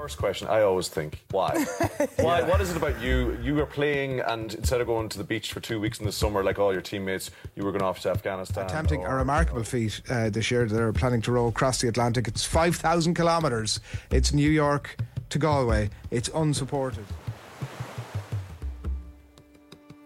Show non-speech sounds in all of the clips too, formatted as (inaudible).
First question, I always think, why? (laughs) why? What is it about you? You were playing, and instead of going to the beach for two weeks in the summer, like all your teammates, you were going off to Afghanistan. Attempting a remarkable feat uh, this year. They're planning to row across the Atlantic. It's 5,000 kilometres. It's New York to Galway. It's unsupported.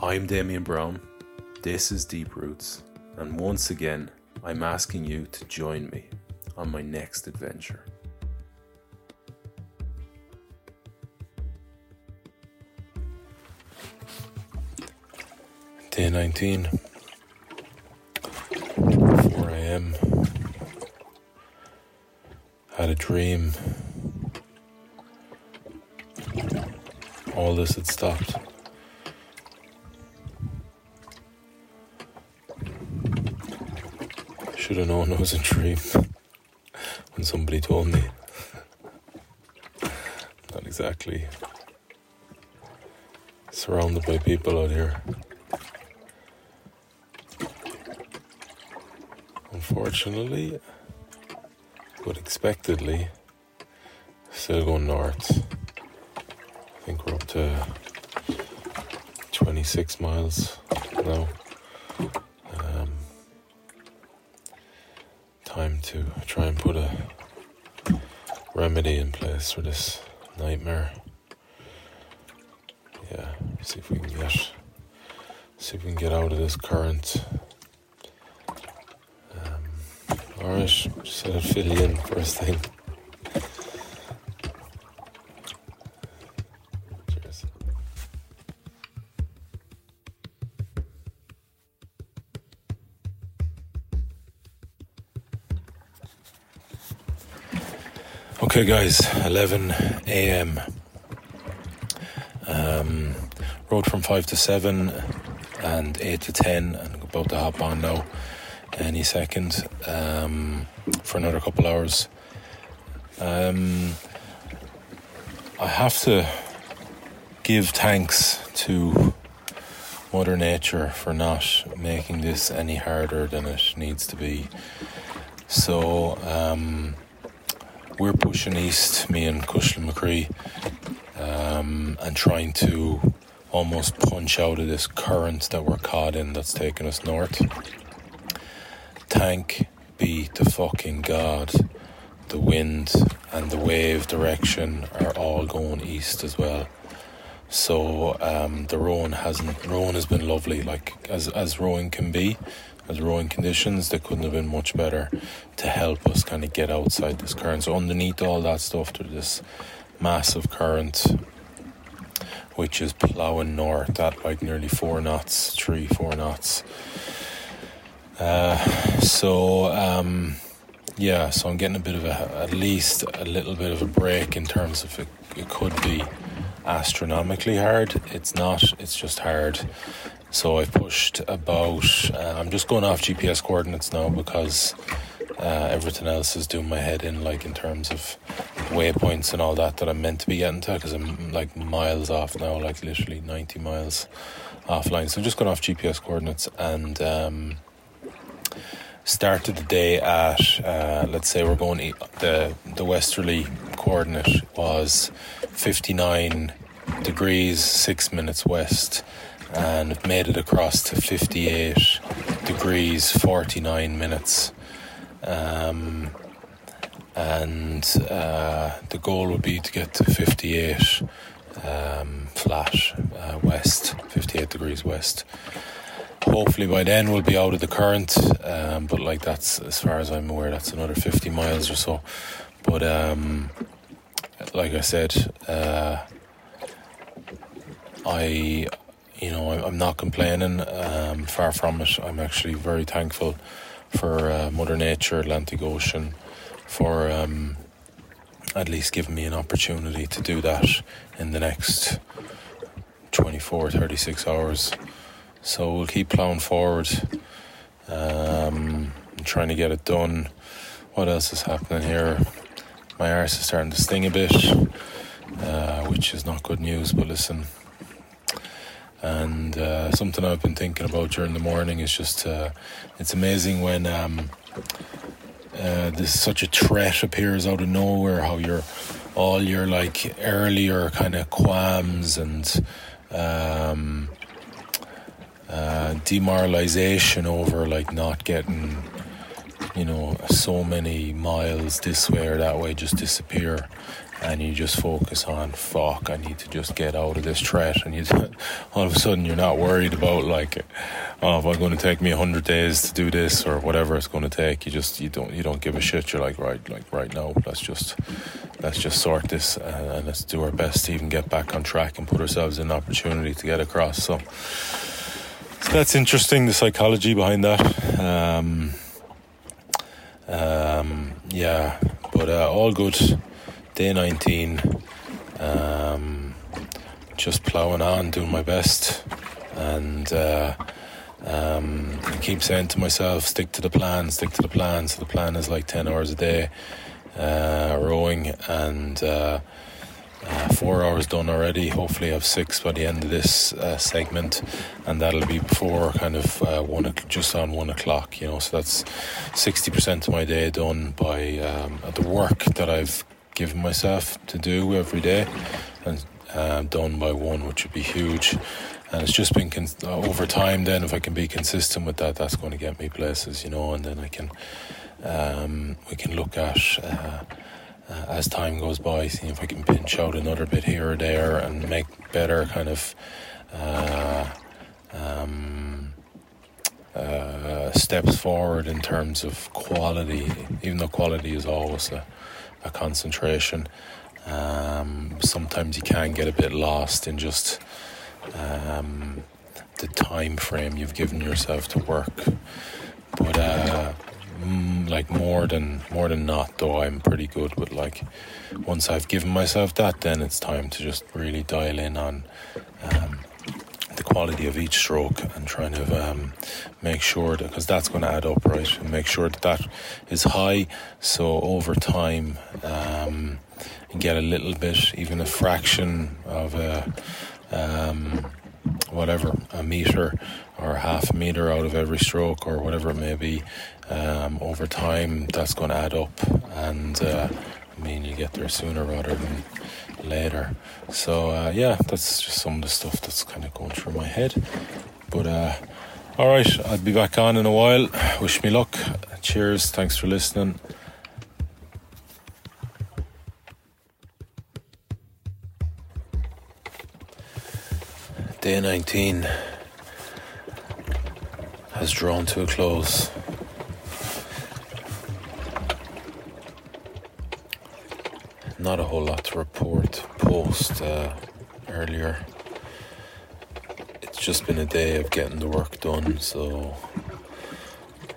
I'm Damian Browne. This is Deep Roots. And once again, I'm asking you to join me on my next adventure. Day 19. 4 a.m. Had a dream. All this had stopped. Should have known it was a dream (laughs) when somebody told me. (laughs) Not exactly. Surrounded by people out here. Unfortunately, but expectedly, still going north. I think we're up to 26 miles now. Um, time to try and put a remedy in place for this nightmare. Yeah, see if we can get see if we can get out of this current. Um, just I'd fill you in first thing. Okay, guys, 11 a.m. Um, rode from 5 to 7 and 8 to 10, and about to hop on now any second um, for another couple hours. Um, I have to give thanks to Mother Nature for not making this any harder than it needs to be. So, um, we're pushing east, me and Cushlamochree, um, and trying to almost punch out of this current that we're caught in that's taking us north. Thank be to fucking God, the wind and the wave direction are all going east as well. So um, the rowing hasn't rowing has been lovely, like as as rowing can be, as rowing conditions. They couldn't have been much better to help us kind of get outside this current. So underneath all that stuff, there's this massive current which is ploughing north at like nearly four knots, three four knots. Uh, so um, yeah, so I'm getting a bit of a, at least a little bit of a break in terms of it, it could be astronomically hard. It's not, it's just hard. So I've pushed about, uh, I'm just going off GPS coordinates now because uh, everything else is doing my head in, like in terms of waypoints and all that that I'm meant to be getting to because I'm like miles off now, like literally 90 miles offline. So I'm just going off GPS coordinates and um, started the day at, uh, let's say we're going, the, the westerly coordinate was 59 degrees, six minutes west and made it across to 58 degrees 49 minutes um, and uh, the goal would be to get to 58 um, flat uh, west, 58 degrees west. Hopefully by then we'll be out of the current, um, but like that's as far as I'm aware, that's another 50 miles or so. But um, like I said, uh, I, you know, I'm not complaining. Um, far from it. I'm actually very thankful for uh, Mother Nature, Atlantic Ocean, for um, at least giving me an opportunity to do that in the next 24, 36 hours. So we'll keep plowing forward, um, trying to get it done. What else is happening here? My arse is starting to sting a bit, uh, which is not good news, but listen, and uh, something I've been thinking about during the morning is just uh, it's amazing when um, uh, this such a threat appears out of nowhere. How your all your like earlier kind of qualms and um, uh, demoralization over like not getting you know so many miles this way or that way just disappear. And you just focus on fuck i need to just get out of this threat. And you (laughs) all of a sudden you're not worried about like oh if i'm going to take me 100 days to do this or whatever it's going to take you just you don't you don't give a shit. You're like right like right now let's just let's just sort this and, and let's do our best to even get back on track and put ourselves in an opportunity to get across. So, so that's interesting the psychology behind that um, um, yeah but uh, all good day 19. Um, just ploughing on, doing my best, and uh, um, I keep saying to myself, stick to the plan, stick to the plan. So the plan is like 10 hours a day uh, rowing, and uh, uh, four hours done already. Hopefully, I have six by the end of this uh, segment, and that'll be before kind of uh, one just on one o'clock. You know, so that's sixty percent of my day done by um, the work that I've given myself to do every day, and uh, done by one, which would be huge. And it's just been con- over time. Then, if I can be consistent with that, that's going to get me places, you know. And then I can, um, we can look at. Uh, as time goes by, seeing if I can pinch out another bit here or there and make better kind of uh, um, uh, steps forward in terms of quality, even though quality is always a, a concentration. Um, sometimes you can get a bit lost in just um, the time frame you've given yourself to work. But uh, mm, like more than more than not, though, I'm pretty good. with like once I've given myself that, then it's time to just really dial in on um, the quality of each stroke and trying to um, make sure that because that's going to add up, right? And make sure that that is high. So over time, um, get a little bit, even a fraction of a. Um, whatever a meter or half a meter out of every stroke or whatever it may be um, over time that's going to add up and uh, I mean you get there sooner rather than later. So uh, yeah, that's just some of the stuff that's kind of going through my head. But uh, all right, I'll be back on in a while. Wish me luck. Cheers. Thanks for listening. Day 19 has drawn to a close. not a whole lot to report post uh, earlier. It's just been a day of getting the work done, so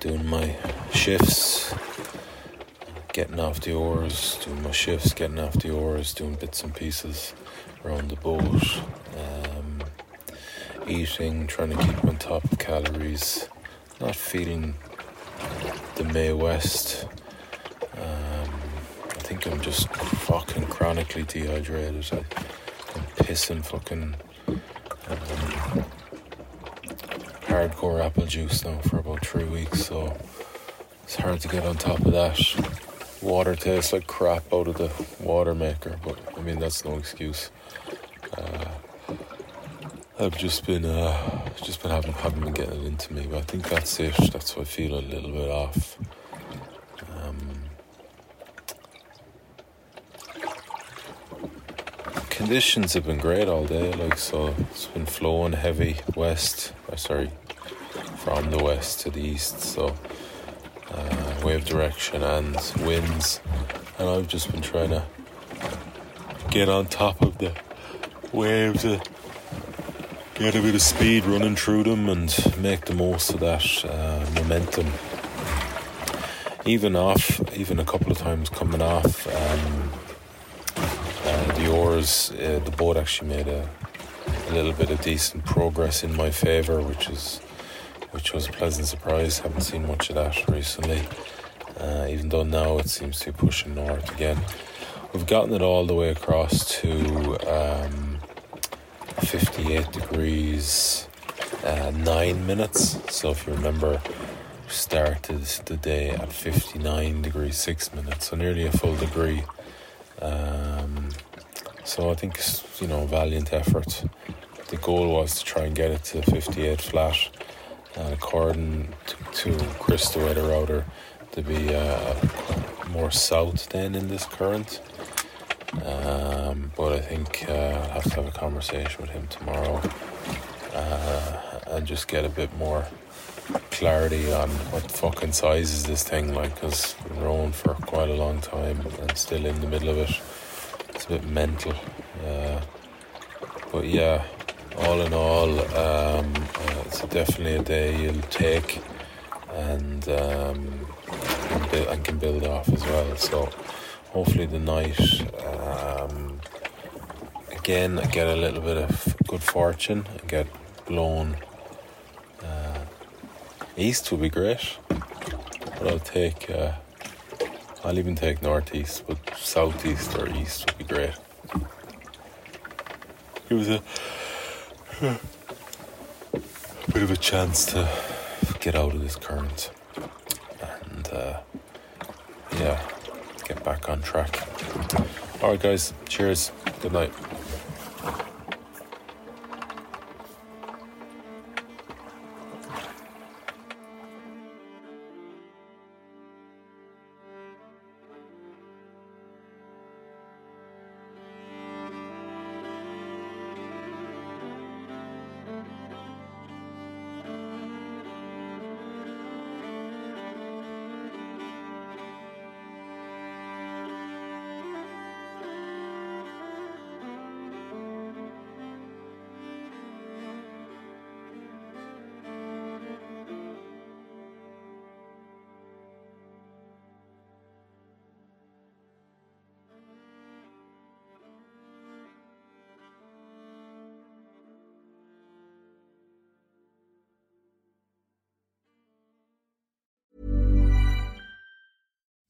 doing my shifts, getting off the oars, doing my shifts, getting off the oars, doing bits and pieces around the boat, eating, trying to keep on top of calories, not feeling the Mae West. Um, I think I'm just fucking chronically dehydrated. I, I'm pissing fucking um, hardcore apple juice now for about three weeks, so it's hard to get on top of that. Water tastes like crap out of the water maker, but I mean that's no excuse. Uh, I've just been uh, just been having haven't been getting it into me, but I think that's it. That's why I feel a little bit off. Um, conditions have been great all day, like so. It's been flowing heavy west. Uh, sorry, from the west to the east. So uh, wave direction and winds, and I've just been trying to get on top of the waves. To get a bit of speed running through them and make the most of that uh, momentum. Even off, even a couple of times coming off um, uh, the oars, uh, the boat actually made a, a, little bit of decent progress in my favour, which is which was a pleasant surprise. Haven't seen much of that recently, uh, even though now it seems to be pushing north again. We've gotten it all the way across to. Um, 58 degrees, uh, 9 minutes. So if you remember, started the day at 59 degrees, 6 minutes, so nearly a full degree. Um, so I think, you know, valiant effort. The goal was to try and get it to 58 flat. And according to, to Chris, the weather router, to be uh, more south than in this current. Um, but I think uh, I'll have to have a conversation with him tomorrow uh, and just get a bit more clarity on what fucking size is this thing like because been rowing for quite a long time and still in the middle of it. It's a bit mental. Uh, but yeah, all in all, um, uh, it's definitely a day you'll take and um, and can build off as well. So hopefully the night um, again I get a little bit of good fortune and get blown uh, east would be great but I'll take uh, I'll even take northeast but southeast or east would be great. It was a, a bit of a chance to get out of this current and uh, get back on track. All right, guys. Cheers. Good night.